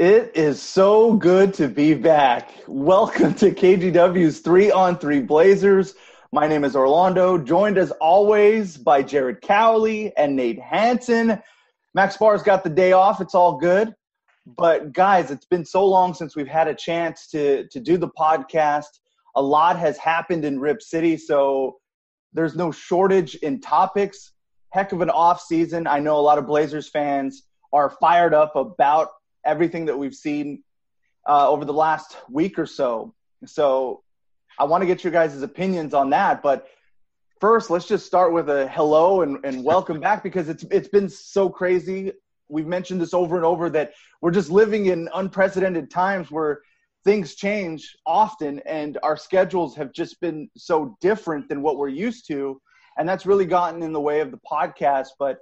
It is so good to be back. Welcome to KGW's Three on Three Blazers. My name is Orlando, joined as always by Jared Cowley and Nate Hanson. Max Barr's got the day off. It's all good. But guys, it's been so long since we've had a chance to, to do the podcast. A lot has happened in Rip City, so there's no shortage in topics. Heck of an off season. I know a lot of Blazers fans are fired up about everything that we've seen uh, over the last week or so. So I want to get your guys' opinions on that. But first, let's just start with a hello and, and welcome back because it's it's been so crazy. We've mentioned this over and over that we're just living in unprecedented times where things change often and our schedules have just been so different than what we're used to. And that's really gotten in the way of the podcast. But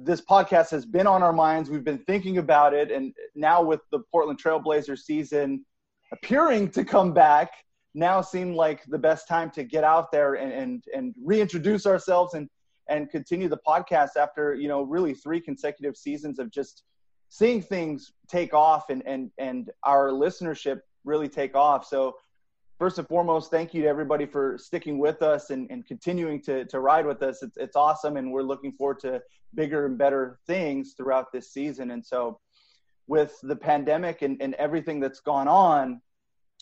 this podcast has been on our minds. We've been thinking about it, and now with the Portland Trailblazers season appearing to come back, now seemed like the best time to get out there and and, and reintroduce ourselves and and continue the podcast after you know really three consecutive seasons of just seeing things take off and and and our listenership really take off. So first and foremost, thank you to everybody for sticking with us and, and continuing to, to ride with us. It's, it's awesome, and we're looking forward to bigger and better things throughout this season. And so, with the pandemic and, and everything that's gone on,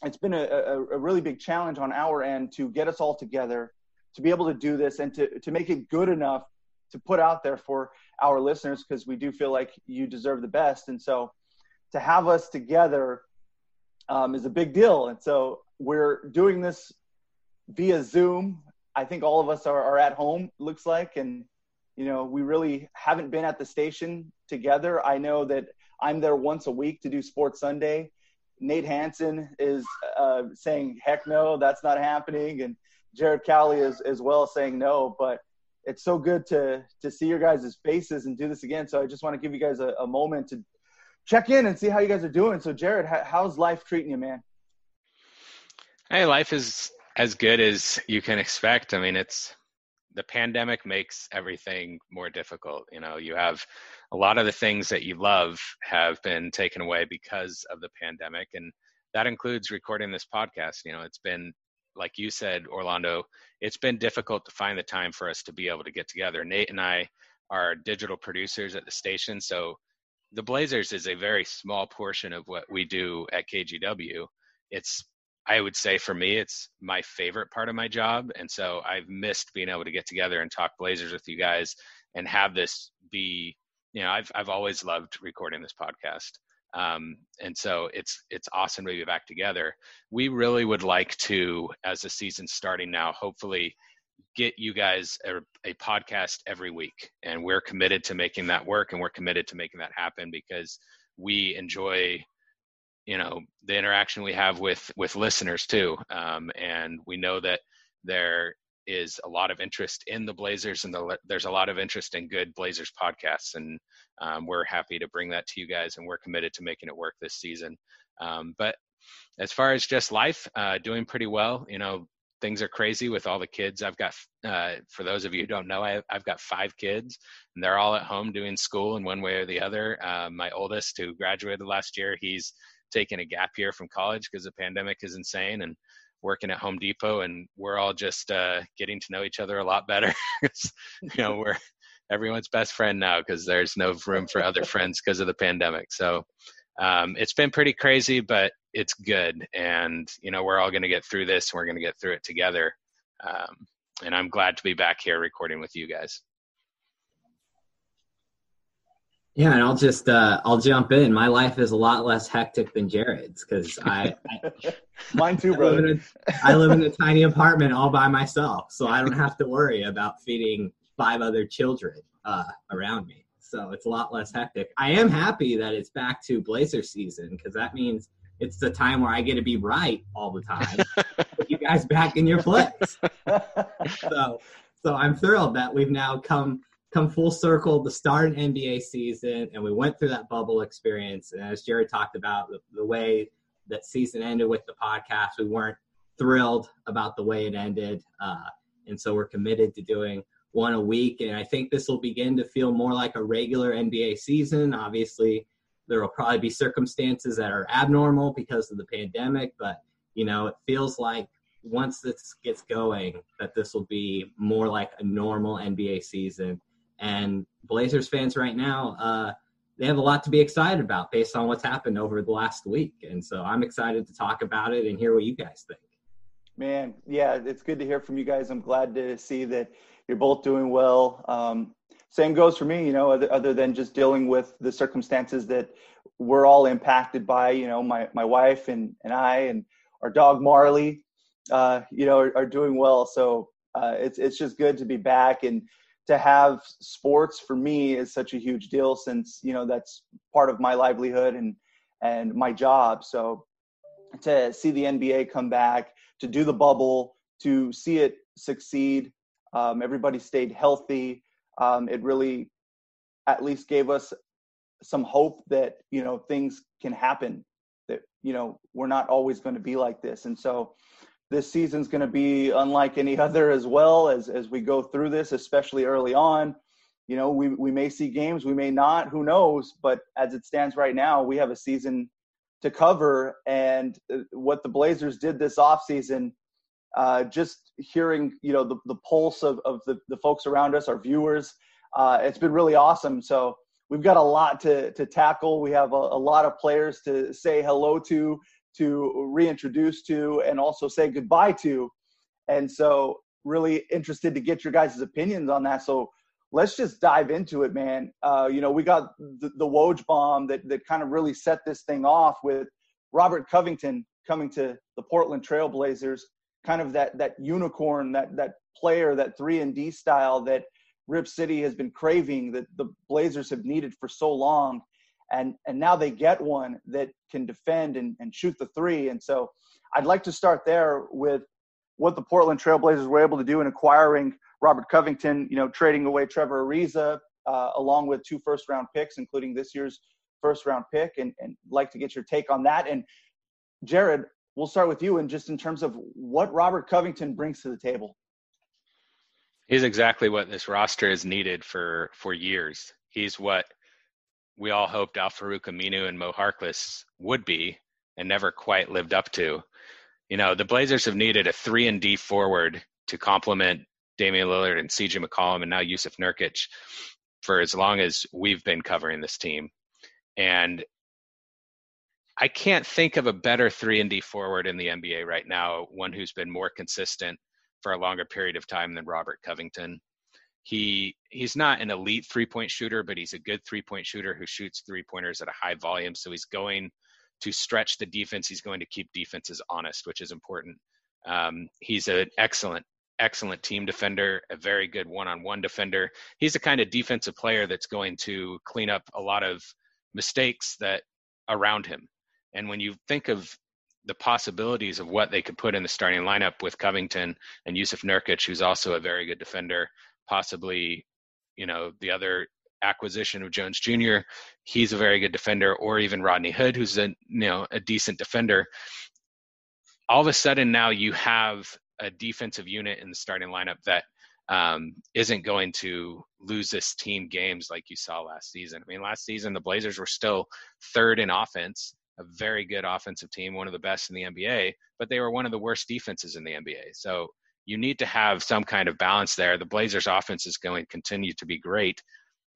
it's been a, a, a really big challenge on our end to get us all together, to be able to do this, and to, to make it good enough to put out there for our listeners because we do feel like you deserve the best. And so, to have us together um, is a big deal. And so, we're doing this via Zoom. I think all of us are, are at home, looks like, and you know, we really haven't been at the station together. I know that I'm there once a week to do Sports Sunday. Nate Hanson is uh, saying, heck no, that's not happening. And Jared Cowley is as well saying no. But it's so good to to see your guys' faces and do this again. So I just want to give you guys a, a moment to check in and see how you guys are doing. So Jared, how's life treating you, man? Hey, life is as good as you can expect. I mean, it's the pandemic makes everything more difficult. You know, you have a lot of the things that you love have been taken away because of the pandemic, and that includes recording this podcast. You know, it's been like you said, Orlando, it's been difficult to find the time for us to be able to get together. Nate and I are digital producers at the station, so the Blazers is a very small portion of what we do at KGW. It's I would say for me, it's my favorite part of my job. And so I've missed being able to get together and talk Blazers with you guys and have this be, you know, I've, I've always loved recording this podcast. Um, and so it's, it's awesome to be back together. We really would like to, as the season's starting now, hopefully get you guys a, a podcast every week. And we're committed to making that work and we're committed to making that happen because we enjoy you know the interaction we have with with listeners too. Um, and we know that there is a lot of interest in the blazers and the, there's a lot of interest in good blazers podcasts. And um, we're happy to bring that to you guys and we're committed to making it work this season. Um, but as far as just life uh, doing pretty well you know things are crazy with all the kids. I've got uh, for those of you who don't know I, have got five kids and they're all at home doing school in one way or the other. Uh, my oldest who graduated last year he's taking a gap year from college because the pandemic is insane and working at Home Depot and we're all just uh, getting to know each other a lot better. you know, we're everyone's best friend now because there's no room for other friends because of the pandemic. So um, it's been pretty crazy, but it's good. And, you know, we're all going to get through this and we're going to get through it together. Um, and I'm glad to be back here recording with you guys. Yeah, and I'll just uh, I'll jump in. My life is a lot less hectic than Jared's because I, I mine too, brother. I live, a, I live in a tiny apartment all by myself, so I don't have to worry about feeding five other children uh, around me. so it's a lot less hectic. I am happy that it's back to Blazer season because that means it's the time where I get to be right all the time. You guys back in your place. so, so I'm thrilled that we've now come come full circle the start an NBA season, and we went through that bubble experience. And as Jared talked about, the, the way that season ended with the podcast, we weren't thrilled about the way it ended, uh, and so we're committed to doing one a week. And I think this will begin to feel more like a regular NBA season. Obviously, there will probably be circumstances that are abnormal because of the pandemic, but you know, it feels like once this gets going, that this will be more like a normal NBA season. And Blazers fans right now, uh, they have a lot to be excited about based on what's happened over the last week. And so I'm excited to talk about it and hear what you guys think. Man, yeah, it's good to hear from you guys. I'm glad to see that you're both doing well. Um, same goes for me, you know, other, other than just dealing with the circumstances that we're all impacted by, you know, my, my wife and, and I and our dog Marley, uh, you know, are, are, doing well. So uh, it's, it's just good to be back and to have sports for me is such a huge deal since, you know, that's part of my livelihood and, and my job. So to see the NBA come back, to do the bubble, to see it succeed, um, everybody stayed healthy um, it really at least gave us some hope that you know things can happen that you know we're not always going to be like this and so this season's going to be unlike any other as well as as we go through this especially early on. You know we we may see games we may not who knows? But as it stands right now we have a season to cover. And uh, what the blazers did this offseason uh, just hearing you know the, the pulse of, of the, the folks around us our viewers uh, it's been really awesome. So we've got a lot to, to tackle. We have a, a, lot of players to say hello to to reintroduce to and also say goodbye to. And so really interested to get your guys' opinions on that. So let's just dive into it man. Uh, you know we got the, the woj bomb that, that kind of really set this thing off with robert covington coming to the portland trailblazers kind of that that unicorn, that that player, that three and D style that Rip City has been craving, that the Blazers have needed for so long, and and now they get one that can defend and, and shoot the three. And so, I'd like to start there with what the Portland Trailblazers were able to do in acquiring Robert Covington. You know, trading away Trevor Ariza uh, along with two first round picks, including this year's first round pick, and and like to get your take on that. And Jared, we'll start with you and just in terms of what Robert Covington brings to the table. He's exactly what this roster has needed for for years. He's what we all hoped Al-Farouq Aminu and Mo Harkless would be and never quite lived up to. You know, the Blazers have needed a three and D forward to complement Damian Lillard and CJ McCollum and now Jusuf Nurkic for as long as we've been covering this team. And I can't think of a better three and D forward in the NBA right now, one who's been more consistent for a longer period of time than Robert Covington. He he's not an elite three point shooter, but he's a good three point shooter who shoots three pointers at a high volume. So he's going to stretch the defense. He's going to keep defenses honest, which is important. Um, he's an excellent, excellent team defender, a very good one on one defender. He's the kind of defensive player that's going to clean up a lot of mistakes that around him. And when you think of the possibilities of what they could put in the starting lineup with Covington and Jusuf Nurkic, who's also a very good defender, possibly, you know, the other acquisition of Jones Jr., he's a very good defender, or even Rodney Hood, who's a you know a decent defender. All of a sudden now you have a defensive unit in the starting lineup that um, isn't going to lose this team games like you saw last season. I mean, last season the Blazers were still third in offense a very good offensive team, one of the best in the NBA, but they were one of the worst defenses in the NBA. So you need to have some kind of balance there. The Blazers offense is going to continue to be great,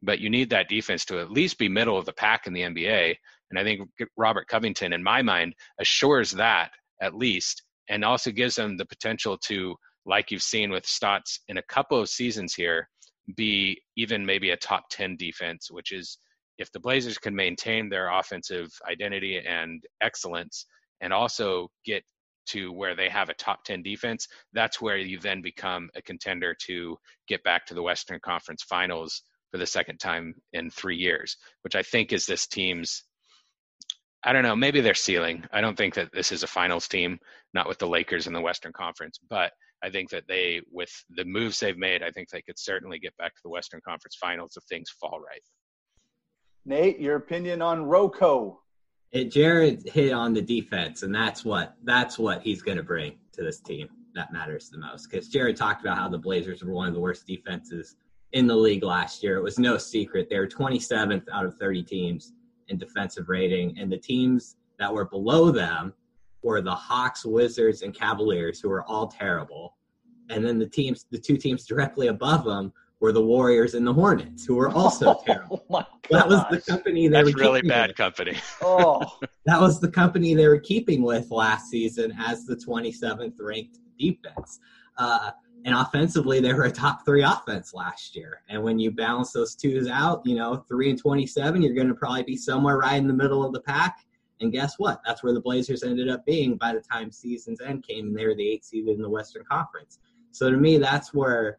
but you need that defense to at least be middle of the pack in the NBA. And I think Robert Covington, in my mind, assures that at least, and also gives them the potential to, like you've seen with Stotts in a couple of seasons here, be even maybe a top 10 defense, which is if the Blazers can maintain their offensive identity and excellence and also get to where they have a top 10 defense, that's where you then become a contender to get back to the Western Conference Finals for the second time in three years, which I think is this team's. I don't know, maybe their ceiling. I don't think that this is a finals team, not with the Lakers in the Western Conference, but I think that they, with the moves they've made, I think they could certainly get back to the Western Conference Finals if things fall right. Nate, your opinion on Rocco? It, Jared hit on the defense, and that's what that's what he's going to bring to this team. That matters the most because Jared talked about how the Blazers were one of the worst defenses in the league last year. It was no secret they were 27th out of 30 teams in defensive rating, and the teams that were below them were the Hawks, Wizards, and Cavaliers, who were all terrible. And then the teams, the two teams directly above them, were the Warriors and the Hornets, who were also oh, terrible. That was the company they That's were really bad with. company. Oh, that was the company they were keeping with last season as the 27th ranked defense. Uh, and offensively, they were a top three offense last year. And when you balance those twos out, you know, three and 27, you're going to probably be somewhere right in the middle of the pack. And guess what? That's where the Blazers ended up being by the time season's end came, and they were the eighth seed in the Western Conference. So to me, that's where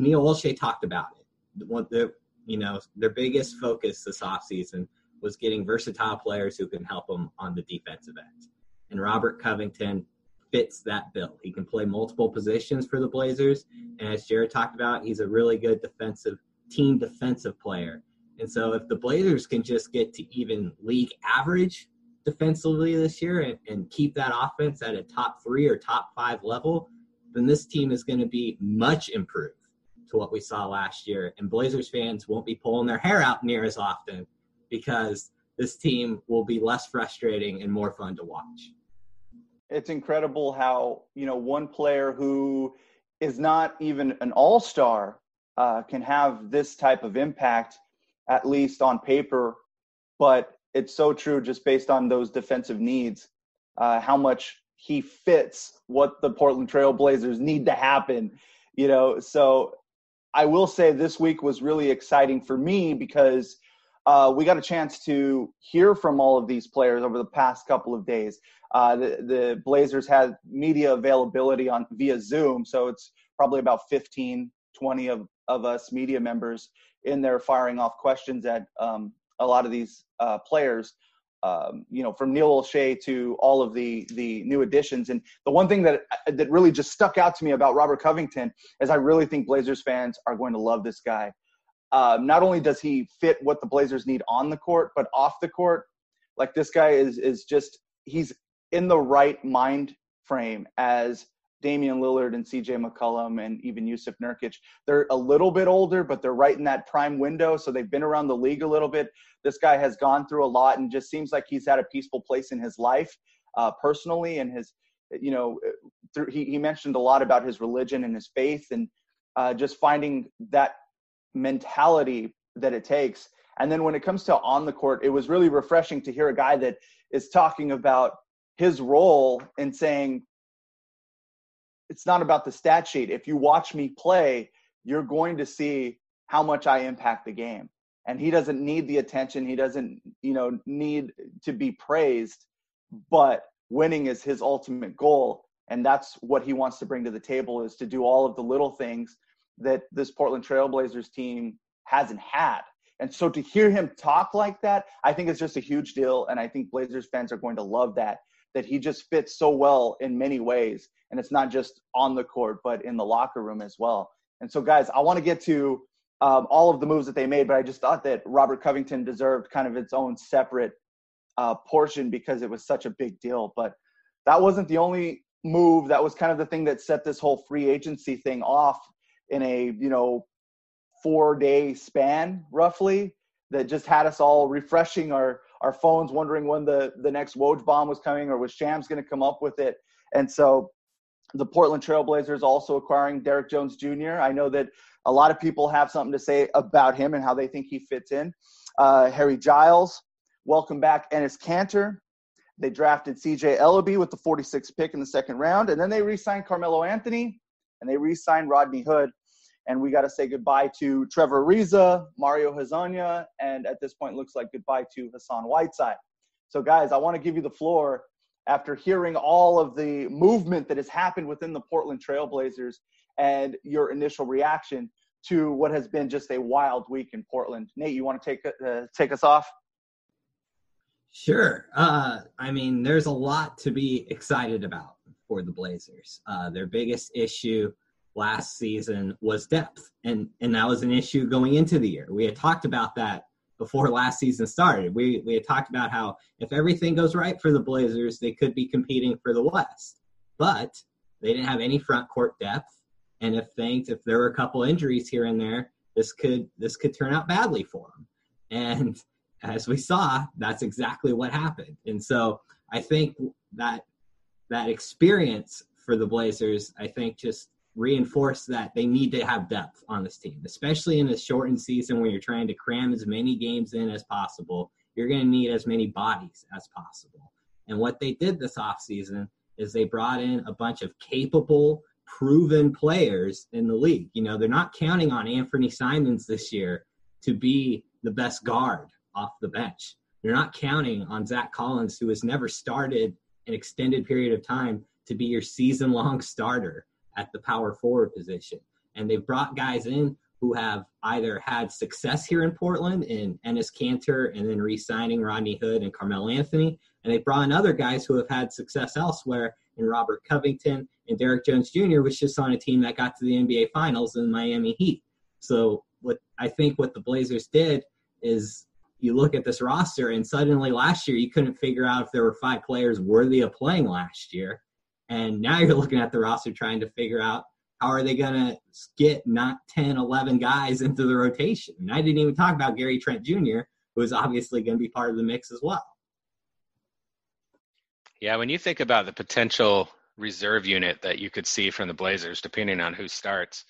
Neil Olshey talked about it. The you know their biggest focus this offseason was getting versatile players who can help them on the defensive end. And Robert Covington fits that bill. He can play multiple positions for the Blazers, and as Jared talked about, he's a really good defensive team defensive player. And so if the Blazers can just get to even league average defensively this year and, and keep that offense at a top three or top five level, then this team is going to be much improved to what we saw last year. And Blazers fans won't be pulling their hair out near as often because this team will be less frustrating and more fun to watch. It's incredible how, you know, one player who is not even an all star uh, can have this type of impact at least on paper, but it's so true just based on those defensive needs, uh, how much he fits what the Portland Trail Blazers need to happen, you know. So I will say this week was really exciting for me because uh, we got a chance to hear from all of these players over the past couple of days. Uh, the, the Blazers had media availability on via Zoom, so it's probably about 15, 20 of, of us media members in there firing off questions at um, a lot of these uh, players. Um, you know, from Neil Olshey to all of the the new additions. And the one thing that that really just stuck out to me about Robert Covington is I really think Blazers fans are going to love this guy. Um, not only does he fit what the Blazers need on the court, but off the court, like this guy is is just he's in the right mind frame as Damian Lillard and CJ McCollum and even Jusuf Nurkic. They're a little bit older, but they're right in that prime window. So they've been around the league a little bit. This guy has gone through a lot and just seems like he's had a peaceful place in his life uh, personally and his, you know, through, he, he mentioned a lot about his religion and his faith and uh, just finding that mentality that it takes. And then when it comes to on the court, it was really refreshing to hear a guy that is talking about his role and saying, it's not about the stat sheet. If you watch me play, you're going to see how much I impact the game. And he doesn't need the attention. He doesn't, you know, need to be praised, but winning is his ultimate goal. And that's what he wants to bring to the table is to do all of the little things that this Portland Trailblazers team hasn't had. And so to hear him talk like that, I think it's just a huge deal. And I think Blazers fans are going to love that, that he just fits so well in many ways. And it's not just on the court but in the locker room as well. And so guys i want to get to um, all of the moves that they made but i just thought that robert covington deserved kind of its own separate uh, portion because it was such a big deal. But that wasn't the only move. That was kind of the thing that set this whole free agency thing off in a you know four day span roughly that just had us all refreshing our our phones wondering when the the next Woj bomb was coming or was Shams going to come up with it and so the Portland Trailblazers also acquiring Derrick Jones Jr. I know that a lot of people have something to say about him and how they think he fits in. Uh, Harry Giles, welcome back Enes Kanter. They drafted CJ Elleby with the 46th pick in the second round, and then they re-signed Carmelo Anthony and they re-signed Rodney Hood. And we got to say goodbye to Trevor Ariza, Mario Hezonja, and at this point looks like goodbye to Hassan Whiteside. So, guys, I want to give you the floor after hearing all of the movement that has happened within the Portland Trailblazers and your initial reaction. to what has been just a wild week in Portland. Nate, you want to take uh, take us off? Sure. Uh, I mean, there's a lot to be excited about for the Blazers. Uh, their biggest issue last season was depth, and and that was an issue going into the year. We had talked about that before last season started. We we had talked about how if everything goes right for the Blazers, they could be competing for the West, but they didn't have any front court depth, and if things if there were a couple injuries here and there, this could this could turn out badly for them. And as we saw, that's exactly what happened. And so I think that that experience for the Blazers, I think, just reinforced that they need to have depth on this team, especially in a shortened season where you're trying to cram as many games in as possible. You're going to need as many bodies as possible. And what they did this offseason is they brought in a bunch of capable, proven players in the league. You know, they're not counting on Anthony Simons this year to be the best guard off the bench. They're not counting on Zach Collins, who has never started an extended period of time, to be your season long starter at the power forward position. And they've brought guys in who have either had success here in Portland in Enes Kanter and then re signing Rodney Hood and Carmelo Anthony. And they brought in other guys who have had success elsewhere in Robert Covington and Derrick Jones Jr., was just on a team that got to the NBA Finals in Miami Heat. So what I think what the Blazers did is you look at this roster and suddenly last year you couldn't figure out if there were five players worthy of playing last year. And now you're looking at the roster trying to figure out how are they going to get not 10, 11 guys into the rotation. And I didn't even talk about Gary Trent Jr., who is obviously going to be part of the mix as well. Yeah, when you think about the potential reserve unit that you could see from the Blazers, depending on who starts,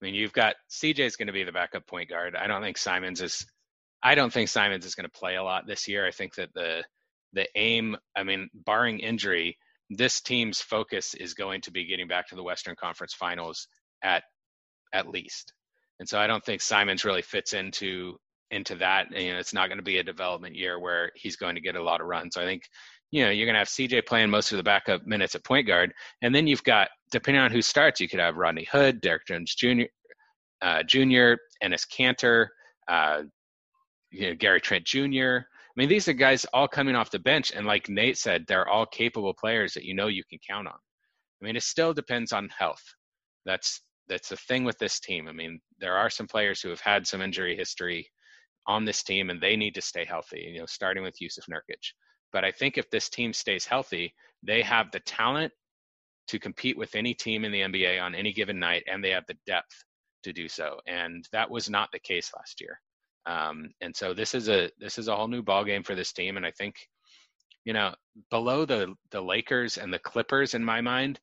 I mean, you've got CJ's going to be the backup point guard. I don't think Simons is I don't think Simons is going to play a lot this year. I think that the the aim, I mean, barring injury, this team's focus is going to be getting back to the Western Conference Finals at at least. And so I don't think Simons really fits into into that. And, you know, it's not going to be a development year where he's going to get a lot of runs. So I think you know you're going to have CJ playing most of the backup minutes at point guard, and then you've got depending on who starts, you could have Rodney Hood, Derrick Jones Jr., uh, Jr., Enes Kanter, uh, you know, Gary Trent Jr. I mean, these are guys all coming off the bench, and like Nate said, they're all capable players that you know you can count on. I mean, it still depends on health. That's that's the thing with this team. I mean, there are some players who have had some injury history on this team, and they need to stay healthy. You know, starting with Jusuf Nurkic. But I think if this team stays healthy, they have the talent to compete with any team in the NBA on any given night, and they have the depth to do so. And that was not the case last year. Um, and so this is a this is a whole new ball game for this team, and I think, you know, below the the Lakers and the Clippers in my mind,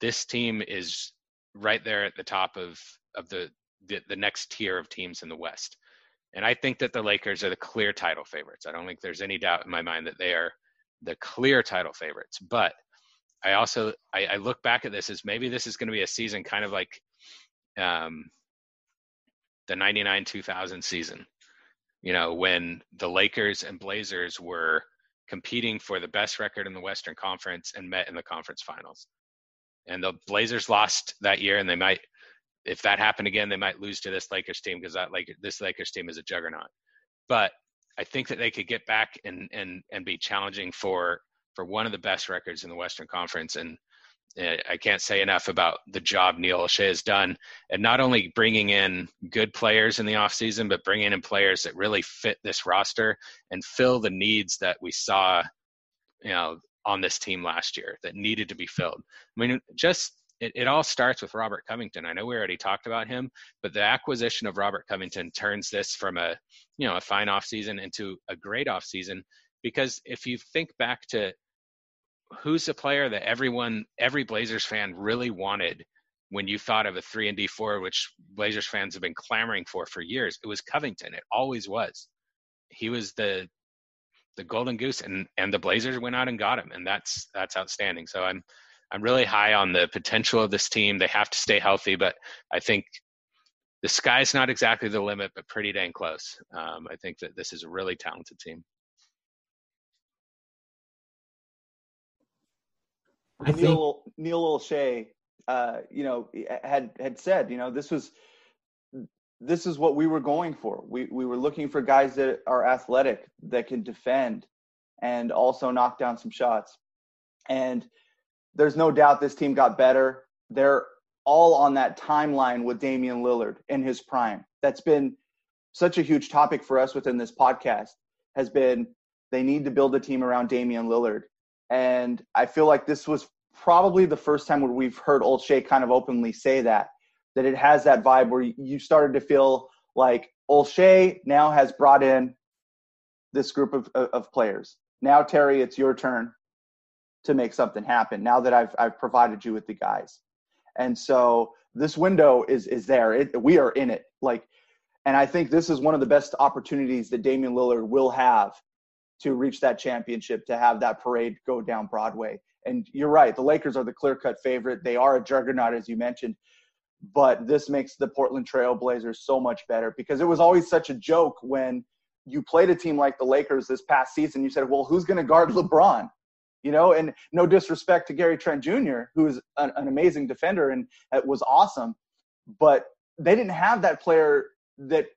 this team is right there at the top of of the the, the next tier of teams in the West. And I think that the Lakers are the clear title favorites. I don't think there's any doubt in my mind that they are the clear title favorites. But I also I, I look back at this as maybe this is going to be a season kind of like um, the 99 2000 season you know, when the Lakers and Blazers were competing for the best record in the Western Conference and met in the conference finals. And the Blazers lost that year, and they might, if that happened again, they might lose to this Lakers team because that like this Lakers team is a juggernaut. But I think that they could get back and and and be challenging for for one of the best records in the Western Conference. And Eh, I can't say enough about the job Neil Olshey has done, and not only bringing in good players in the offseason, but bringing in players that really fit this roster and fill the needs that we saw, you know, on this team last year that needed to be filled. I mean, just it, it all starts with Robert Covington. I know we already talked about him, but the acquisition of Robert Covington turns this from a you know a fine offseason into a great offseason because if you think back to who's the player that everyone, every Blazers fan really wanted when you thought of a three and D four, which Blazers fans have been clamoring for for years? It was Covington. It always was. He was the the golden goose, and and the Blazers went out and got him, and that's that's outstanding. So I'm I'm really high on the potential of this team. They have to stay healthy, but I think the sky's not exactly the limit, but pretty dang close. Um, I think that this is a really talented team. I Neil think... Neil Olshey, uh, you know, had had said, you know, this was this is what we were going for. We we were looking for guys that are athletic, that can defend, and also knock down some shots. And there's no doubt this team got better. They're all on that timeline with Damian Lillard in his prime. That's been such a huge topic for us within this podcast. Has been they need to build a team around Damian Lillard, and I feel like this was probably the first time where we've heard Olshey kind of openly say that that it has that vibe where you started to feel like Olshey now has brought in this group of, of players. Now, Terry, it's your turn to make something happen. Now that I've I've provided you with the guys, and so this window is is there. It, we are in it. Like, and I think this is one of the best opportunities that Damian Lillard will have to reach that championship, to have that parade go down Broadway. And you're right, the Lakers are the clear cut favorite. They are a juggernaut, as you mentioned but this makes the Portland Trail Blazers so much better because it was always such a joke when you played a team like the Lakers this past season. You said, well, who's going to guard LeBron? You know, and no disrespect to Gary Trent Jr., who's an, an amazing defender and was awesome, but they didn't have that player that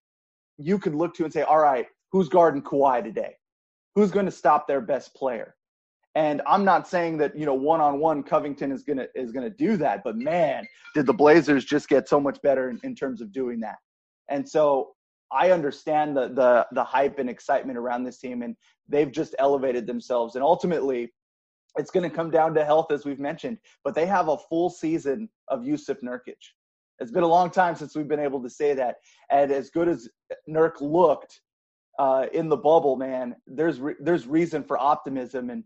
you could look to and say, all right, who's guarding Kawhi today? Who's going to stop their best player? And I'm not saying that you know one on one Covington is gonna is gonna do that, but man, did the Blazers just get so much better in, in terms of doing that. And so I understand the the the hype and excitement around this team, and they've just elevated themselves. And ultimately, it's going to come down to health, as we've mentioned. But they have a full season of Jusuf Nurkic. It's been a long time since we've been able to say that. And as good as Nurk looked uh, in the bubble, man, there's re- there's reason for optimism. And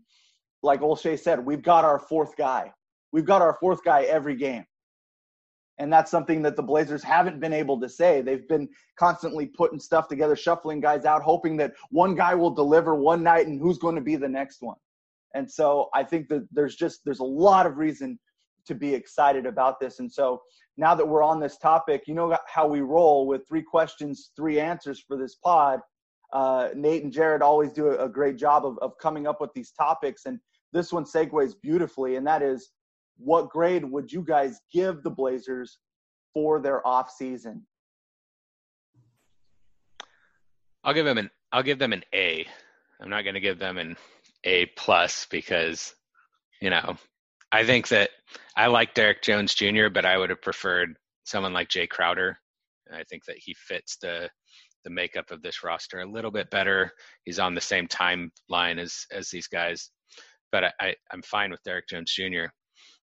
like Olshey said, we've got our fourth guy. We've got our fourth guy every game. And that's something that the Blazers haven't been able to say. They've been constantly putting stuff together, shuffling guys out, hoping that one guy will deliver one night and who's going to be the next one. And so I think that there's just there's a lot of reason to be excited about this. And so now that we're on this topic, you know how we roll with three questions, three answers for this pod. Uh, Nate and Jared always do a, a great job of, of coming up with these topics. And this one segues beautifully, and that is what grade would you guys give the Blazers for their off season? I'll give them an I'll give them an A. I'm not going to give them an A plus because you know I think that I like Derrick Jones Jr., but I would have preferred someone like Jae Crowder. I think that he fits the the makeup of this roster a little bit better. He's on the same timeline as as these guys but I, I am fine with Derrick Jones Jr.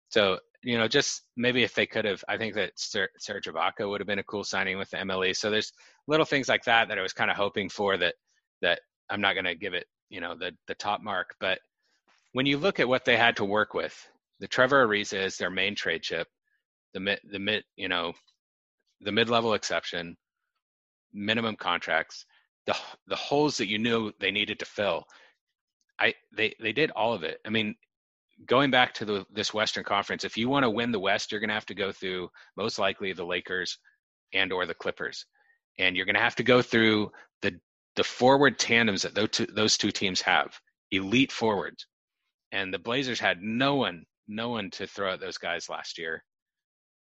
So you know, just maybe if they could have, I think that Ser- Serge Ibaka would have been a cool signing with the MLE. So there's little things like that that I was kind of hoping for that that I'm not going to give it you know the the top mark, but when you look at what they had to work with, the Trevor Ariza is their main trade chip, the mid the mid you know the mid level exception, minimum contracts, the the holes that you knew they needed to fill I they they did all of it. I mean, going back to the, this Western Conference, if you want to win the West, you're going to have to go through most likely the Lakers and or the Clippers, and you're going to have to go through the the forward tandems that those two, those two teams have, elite forwards, and the Blazers had no one no one to throw at those guys last year,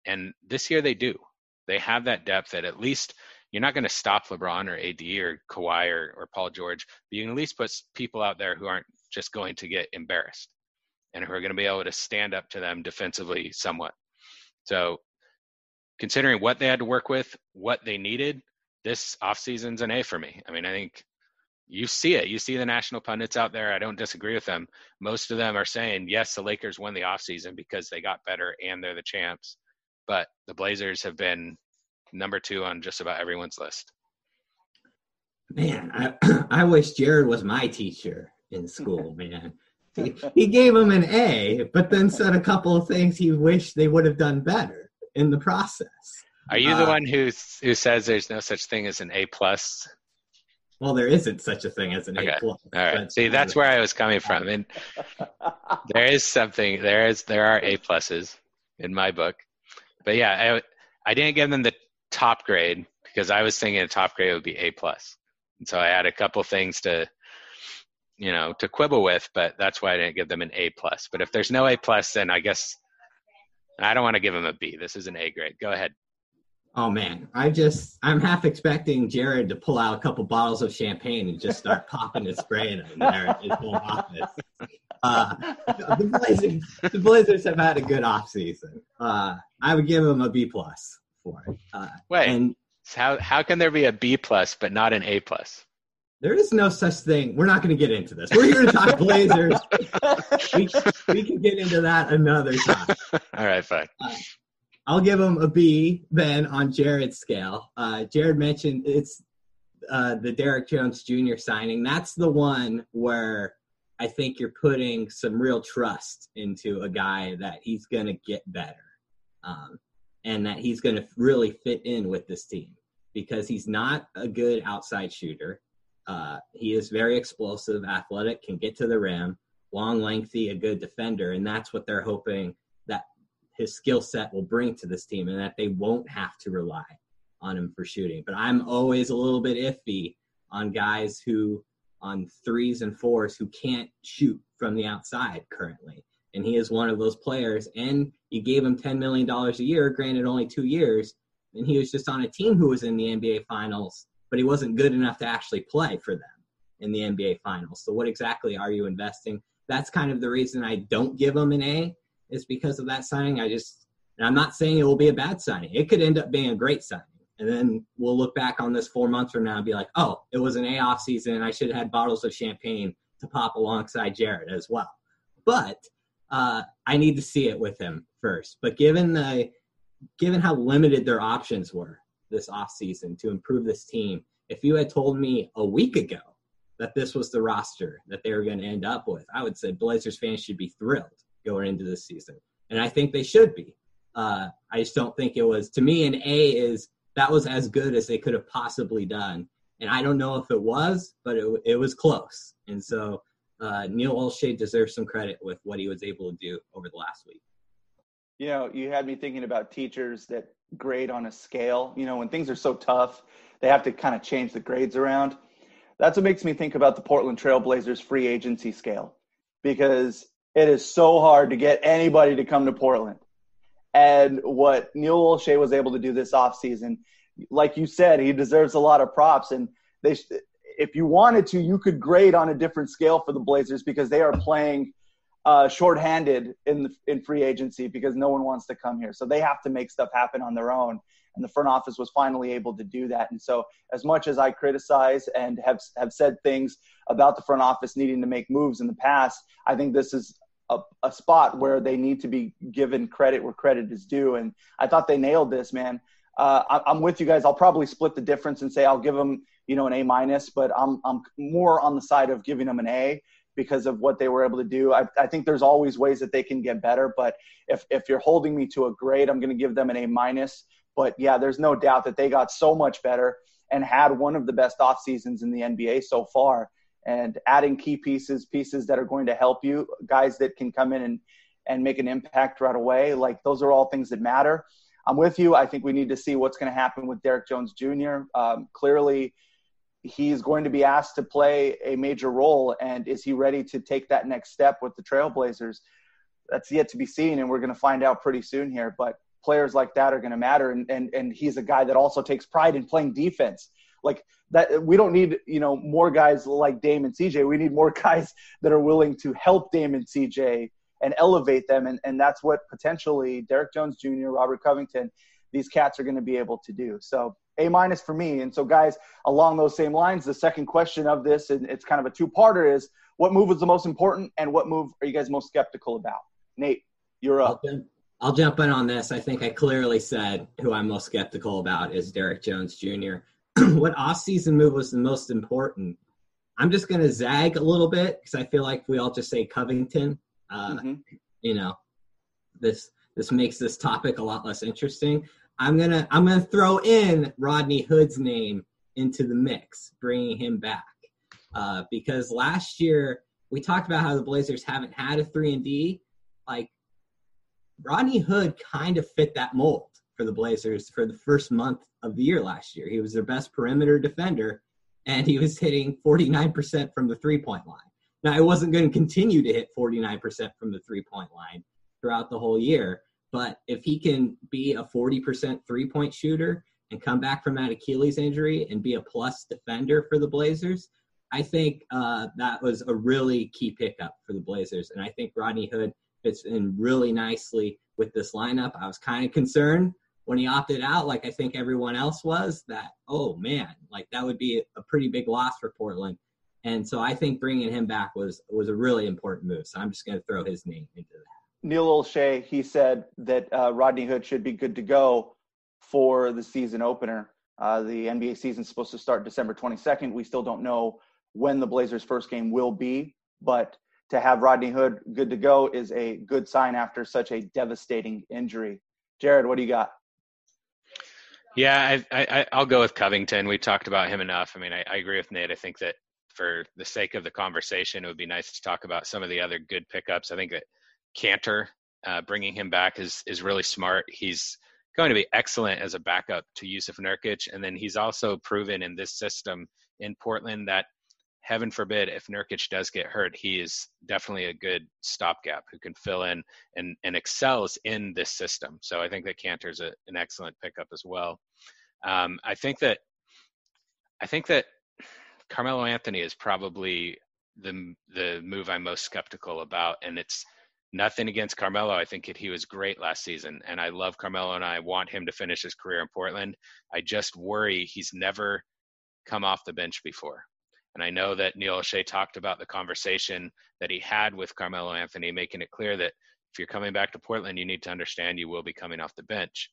and this year they do. They have that depth that at least you're not going to stop LeBron or AD or Kawhi or, or Paul George, but you can at least put people out there who aren't just going to get embarrassed and who are going to be able to stand up to them defensively somewhat. So, considering what they had to work with, what they needed, this offseason's an A for me. I mean, I think you see it. You see the national pundits out there. I don't disagree with them. Most of them are saying, yes, the Lakers won the offseason because they got better and they're the champs. But the Blazers have been number two on just about everyone's list. Man, I I wish Jared was my teacher in school, man. He, he gave him an A, but then said a couple of things he wished they would have done better in the process. Are you the uh, one who who says there's no such thing as an A plus? Well, there isn't such a thing as an okay. A plus. All right. See, that's where I was coming from. And there is something. There is there are A pluses in my book, but yeah, I I didn't give them the top grade because I was thinking a top grade would be A plus. And so I had a couple things to, you know, to quibble with, but that's why I didn't give them an A plus. But if there's no A plus, then I guess I don't want to give them a B. This is an A grade. Go ahead. Oh man, I just I'm half expecting Jared to pull out a couple bottles of champagne and just start popping and spraying them there at his home office. Uh, the Blazers, the Blazers have had a good offseason. Uh, I would give them a B plus for it. Uh, Wait, and how how can there be a B plus but not an A plus? there is no such thing. We're not going to get into this. We're here to talk Blazers. We, we can get into that another time. All right, fine. I'll give him a B then on Jared's scale. Uh, Jared mentioned it's uh, the Derrick Jones Jr. signing. That's the one where I think you're putting some real trust into a guy that he's going to get better um, and that he's going to really fit in with this team because he's not a good outside shooter. Uh, he is very explosive, athletic, can get to the rim, long, lengthy, a good defender, and that's what they're hoping that his skill set will bring to this team, and that they won't have to rely on him for shooting. But I'm always a little bit iffy on guys who, on threes and fours, who can't shoot from the outside currently, and he is one of those players. And you gave him ten million dollars a year, granted only two years, and he was just on a team who was in the NBA Finals but he wasn't good enough to actually play for them in the NBA Finals. So what exactly are you investing? That's kind of the reason I don't give him an A is because of that signing. I just and I'm not saying it will be a bad signing. It could end up being a great signing. And then we'll look back on this four months from now and be like, oh, it was an A off season and I should have had bottles of champagne to pop alongside Jared as well. But uh, I need to see it with him first. But given the given how limited their options were, this offseason to improve this team. If you had told me a week ago that this was the roster that they were going to end up with, I would say Blazers fans should be thrilled going into this season. And I think they should be. Uh, I just don't think it was, to me, an A is that was as good as they could have possibly done. And I don't know if it was, but it, it was close. And so uh, Neil Olshey deserves some credit with what he was able to do over the last week. You know, you had me thinking about teachers that grade on a scale. You know, when things are so tough, they have to kind of change the grades around. That's what makes me think about the Portland Trailblazers free agency scale because it is so hard to get anybody to come to Portland. And what Neil Olshey was able to do this offseason, like you said, he deserves a lot of props. And they, if you wanted to, you could grade on a different scale for the Blazers because they are playing uh, shorthanded in the, in free agency because no one wants to come here. So they have to make stuff happen on their own. And the front office was finally able to do that. And so, as much as I criticize and have have said things about the front office needing to make moves in the past, I think this is a, a spot where they need to be given credit where credit is due. And I thought they nailed this, man. Uh, I, I'm with you guys. I'll probably split the difference and say I'll give them, you know, an A minus, but I'm I'm more on the side of giving them an A because of what they were able to do. I, I think there's always ways that they can get better, but if, if you're holding me to a grade, I'm going to give them an A minus. But yeah, there's no doubt that they got so much better and had one of the best off seasons in the NBA so far. And adding key pieces, pieces that are going to help you, guys that can come in and, and make an impact right away. Like those are all things that matter. I'm with you. I think we need to see what's going to happen with Derrick Jones Jr. Um, clearly, he's going to be asked to play a major role. And is he ready to take that next step with the Trailblazers? That's yet to be seen, and we're going to find out pretty soon here. But players like that are going to matter, and, and and he's a guy that also takes pride in playing defense. Like that, we don't need you know more guys like Dame and CJ. We need more guys that are willing to help Dame and CJ and elevate them, and and that's what potentially Derrick Jones Jr., Robert Covington, these cats are going to be able to do. So a minus for me. And so, guys, along those same lines, the second question of this, and it's kind of a two parter, is what move was the most important and what move are you guys most skeptical about? Nate, you're up. I'll, I'll jump in on this. I think I clearly said who I'm most skeptical about is Derrick Jones Jr. what offseason move was the most important? I'm just going to zag a little bit because I feel like we all just say Covington. Uh, mm-hmm. You know, this this makes this topic a lot less interesting. I'm gonna I'm gonna throw in Rodney Hood's name into the mix, bringing him back uh, because last year we talked about how the Blazers haven't had a three and D. Like Rodney Hood kind of fit that mold for the Blazers for the first month of the year last year. He was their best perimeter defender, and he was hitting 49% from the three point line. Now, I wasn't going to continue to hit 49% from the three point line throughout the whole year, But if he can be a 40% three point shooter and come back from that Achilles injury and be a plus defender for the Blazers, I think uh, that was a really key pickup for the Blazers. And I think Rodney Hood fits in really nicely with this lineup. I was kind of concerned when he opted out, like I think everyone else was, that, oh man, like that would be a pretty big loss for Portland. And so I think bringing him back was was a really important move. So I'm just going to throw his name into that. Neil Olshey, he said that uh, Rodney Hood should be good to go for the season opener. Uh, the NBA season is supposed to start December 22nd. We still don't know when the Blazers' first game will be, but to have Rodney Hood good to go is a good sign after such a devastating injury. Jared, what do you got? Yeah, I, will go with Covington. We talked about him enough. I mean, I, I agree with Nate. I think that for the sake of the conversation, it would be nice to talk about some of the other good pickups. I think that Kanter, uh, bringing him back is is really smart. He's going to be excellent as a backup to Jusuf Nurkic, and then he's also proven in this system in Portland that heaven forbid if Nurkic does get hurt, he is definitely a good stopgap who can fill in and, and excels in this system. So I think that Kanter's a, an excellent pickup as well. Um, I think that I think that Carmelo Anthony is probably the the move I'm most skeptical about, and it's nothing against Carmelo. I think he was great last season, and I love Carmelo, and I want him to finish his career in Portland. I just worry he's never come off the bench before. And I know that Neil Olshey talked about the conversation that he had with Carmelo Anthony, making it clear that if you're coming back to Portland, you need to understand you will be coming off the bench.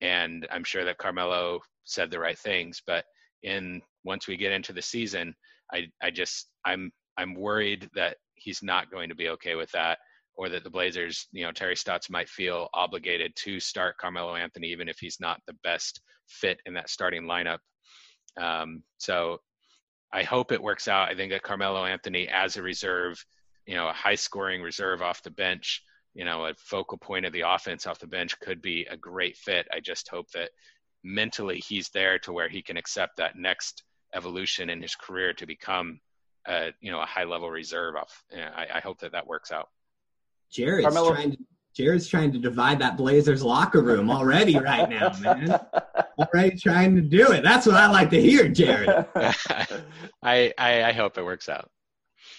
And I'm sure that Carmelo said the right things, but in once we get into the season, I I just I'm I'm worried that he's not going to be okay with that, or that the Blazers, you know, Terry Stotts might feel obligated to start Carmelo Anthony even if he's not the best fit in that starting lineup. Um, so I hope it works out. I think that Carmelo Anthony as a reserve, you know, a high scoring reserve off the bench, you know, a focal point of the offense off the bench could be a great fit. I just hope that mentally he's there to where he can accept that next evolution in his career to become a, you know, a high level reserve off. I, I hope that that works out. Jared's Carmelo. trying to Jared's trying to divide that Blazers locker room already right now, man. already trying to do it. That's what I like to hear, Jared. I, I, I hope it works out.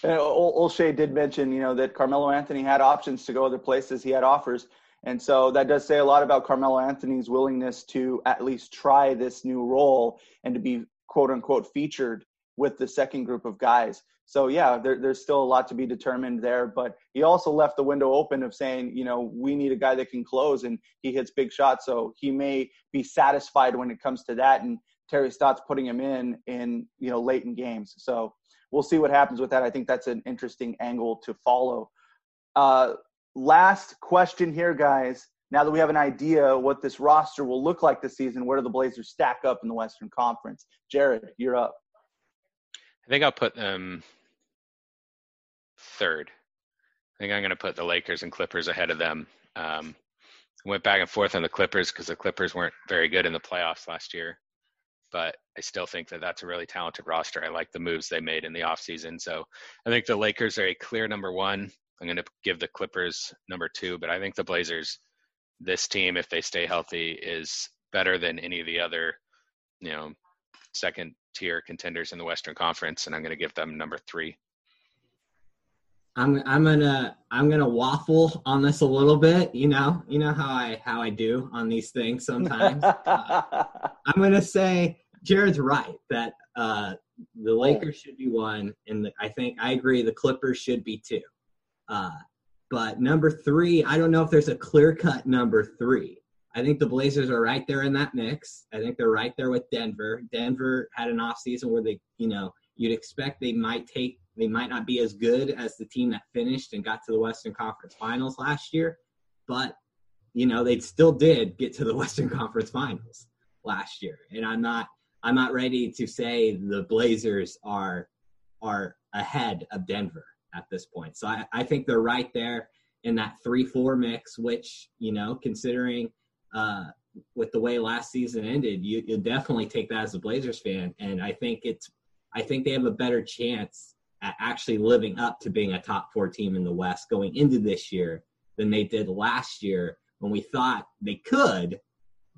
Uh, Olshey did mention, you know, that Carmelo Anthony had options to go other places. He had offers, and so that does say a lot about Carmelo Anthony's willingness to at least try this new role and to be quote unquote featured with the second group of guys. So yeah, there, there's still a lot to be determined there. But he also left the window open of saying, you know, we need a guy that can close, and he hits big shots. So he may be satisfied when it comes to that. And Terry Stotts putting him in in you know late in games. So we'll see what happens with that. I think that's an interesting angle to follow. Uh, last question here, guys. Now that we have an idea what this roster will look like this season, where do the Blazers stack up in the Western Conference? Jared, you're up. I think I'll put them third. I think I'm going to put the Lakers and Clippers ahead of them. Um, went back and forth on the Clippers because the Clippers weren't very good in the playoffs last year, but I still think that that's a really talented roster. I like the moves they made in the offseason. So I think the Lakers are a clear number one. I'm going to give the Clippers number two, but I think the Blazers, this team, if they stay healthy, is better than any of the other, you know, second tier contenders in the Western Conference, and I'm going to give them number three. I'm I'm gonna I'm gonna waffle on this a little bit. You know, you know how I how I do on these things sometimes. uh, I'm gonna say Jared's right that uh, the Lakers should be one, and the, I think I agree the Clippers should be two. Uh, but number three, I don't know if there's a clear cut number three. I think the Blazers are right there in that mix. I think they're right there with Denver. Denver had an off season where they, you know, you'd expect they might take they might not be as good as the team that finished and got to the Western Conference Finals last year, but you know, they still did get to the Western Conference Finals last year. And I'm not I'm not ready to say the Blazers are are ahead of Denver at this point. So I, I think they're right there in that three four mix, which, you know, considering uh, with the way last season ended, you, you definitely take that as a Blazers fan. And I think it's, I think they have a better chance at actually living up to being a top four team in the West going into this year than they did last year when we thought they could,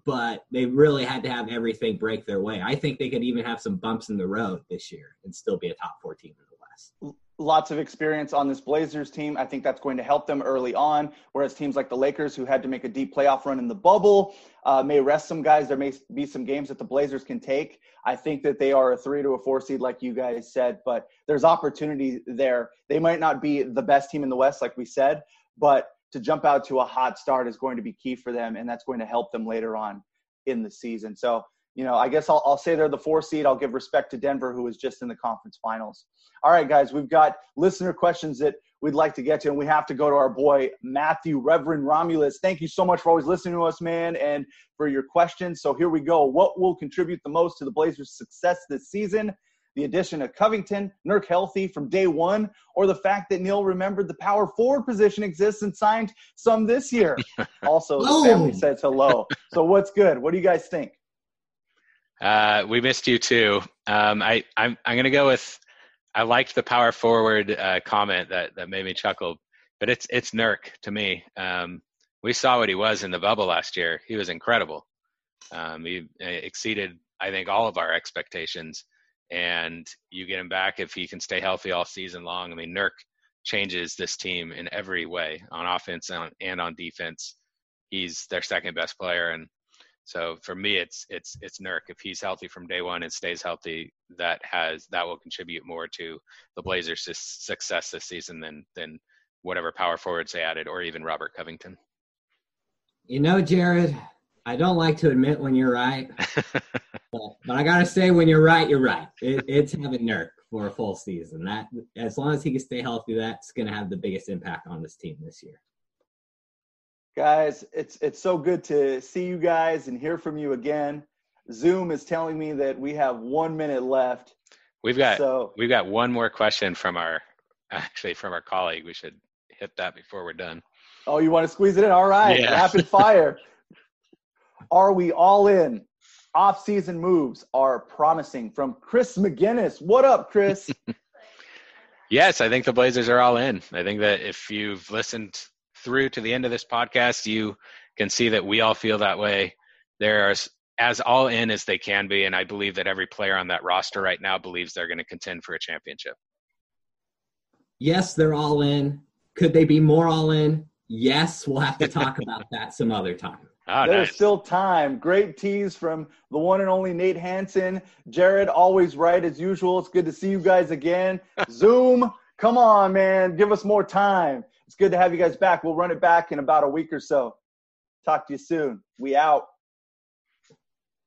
but they really had to have everything break their way. I think they could even have some bumps in the road this year and still be a top four team in the West lots of experience on this Blazers team. I think that's going to help them early on. Whereas teams like the Lakers, who had to make a deep playoff run in the bubble, uh, may rest some guys. There may be some games that the Blazers can take. I think that they are a three to a four seed, like you guys said, but there's opportunity there. They might not be the best team in the West, like we said, but to jump out to a hot start is going to be key for them, and that's going to help them later on in the season. So you know, I guess I'll, I'll say they're the four seed. I'll give respect to Denver, who was just in the conference finals. All right, guys, we've got listener questions that we'd like to get to, and we have to go to our boy Matthew Reverend Romulus. Thank you so much for always listening to us, man, and for your questions. So here we go. What will contribute the most to the Blazers' success this season? The addition of Covington, Nurk healthy from day one, or the fact that Neil remembered the power forward position exists and signed some this year. Also, the family says hello. So what's good? What do you guys think? Uh, we missed you too. Um, I, I'm, I'm going to go with. I liked the power forward uh, comment that that made me chuckle, but it's it's Nurk to me. Um, we saw what he was in the bubble last year. He was incredible. Um, he uh, exceeded, I think, all of our expectations. And you get him back if he can stay healthy all season long. I mean, Nurk changes this team in every way on offense and on, and on defense. He's their second best player, and so for me, it's it's it's Nurk. If he's healthy from day one and stays healthy, that has that will contribute more to the Blazers' success this season than than whatever power forwards they added, or even Robert Covington. You know, Jared, I don't like to admit when you're right, but, but, I gotta say, when you're right, you're right. It, it's having Nurk for a full season. That as long as he can stay healthy, that's gonna have the biggest impact on this team this year. Guys, it's it's so good to see you guys and hear from you again. Zoom is telling me that we have one minute left. We've got so, we've got one more question from our actually from our colleague. We should hit that before we're done. Oh, you want to squeeze it in? All right, yeah. rapid fire. are we all in? Off-season moves are promising from Chris McGinnis. What up, Chris? yes, I think the Blazers are all in. I think that if you've listened through to the end of this podcast, you can see that we all feel that way. They're as, as all in as they can be, and I believe that every player on that roster right now believes they're going to contend for a championship. Yes, they're all in. Could they be more all in? Yes, we'll have to talk about that some other time. Oh, There's nice. still time. Great tease from the one and only Nate Hansen. Jared, always right as usual. It's good to see you guys again. Zoom, come on, man. Give us more time. It's good to have you guys back. We'll run it back in about a week or so. Talk to you soon. We out.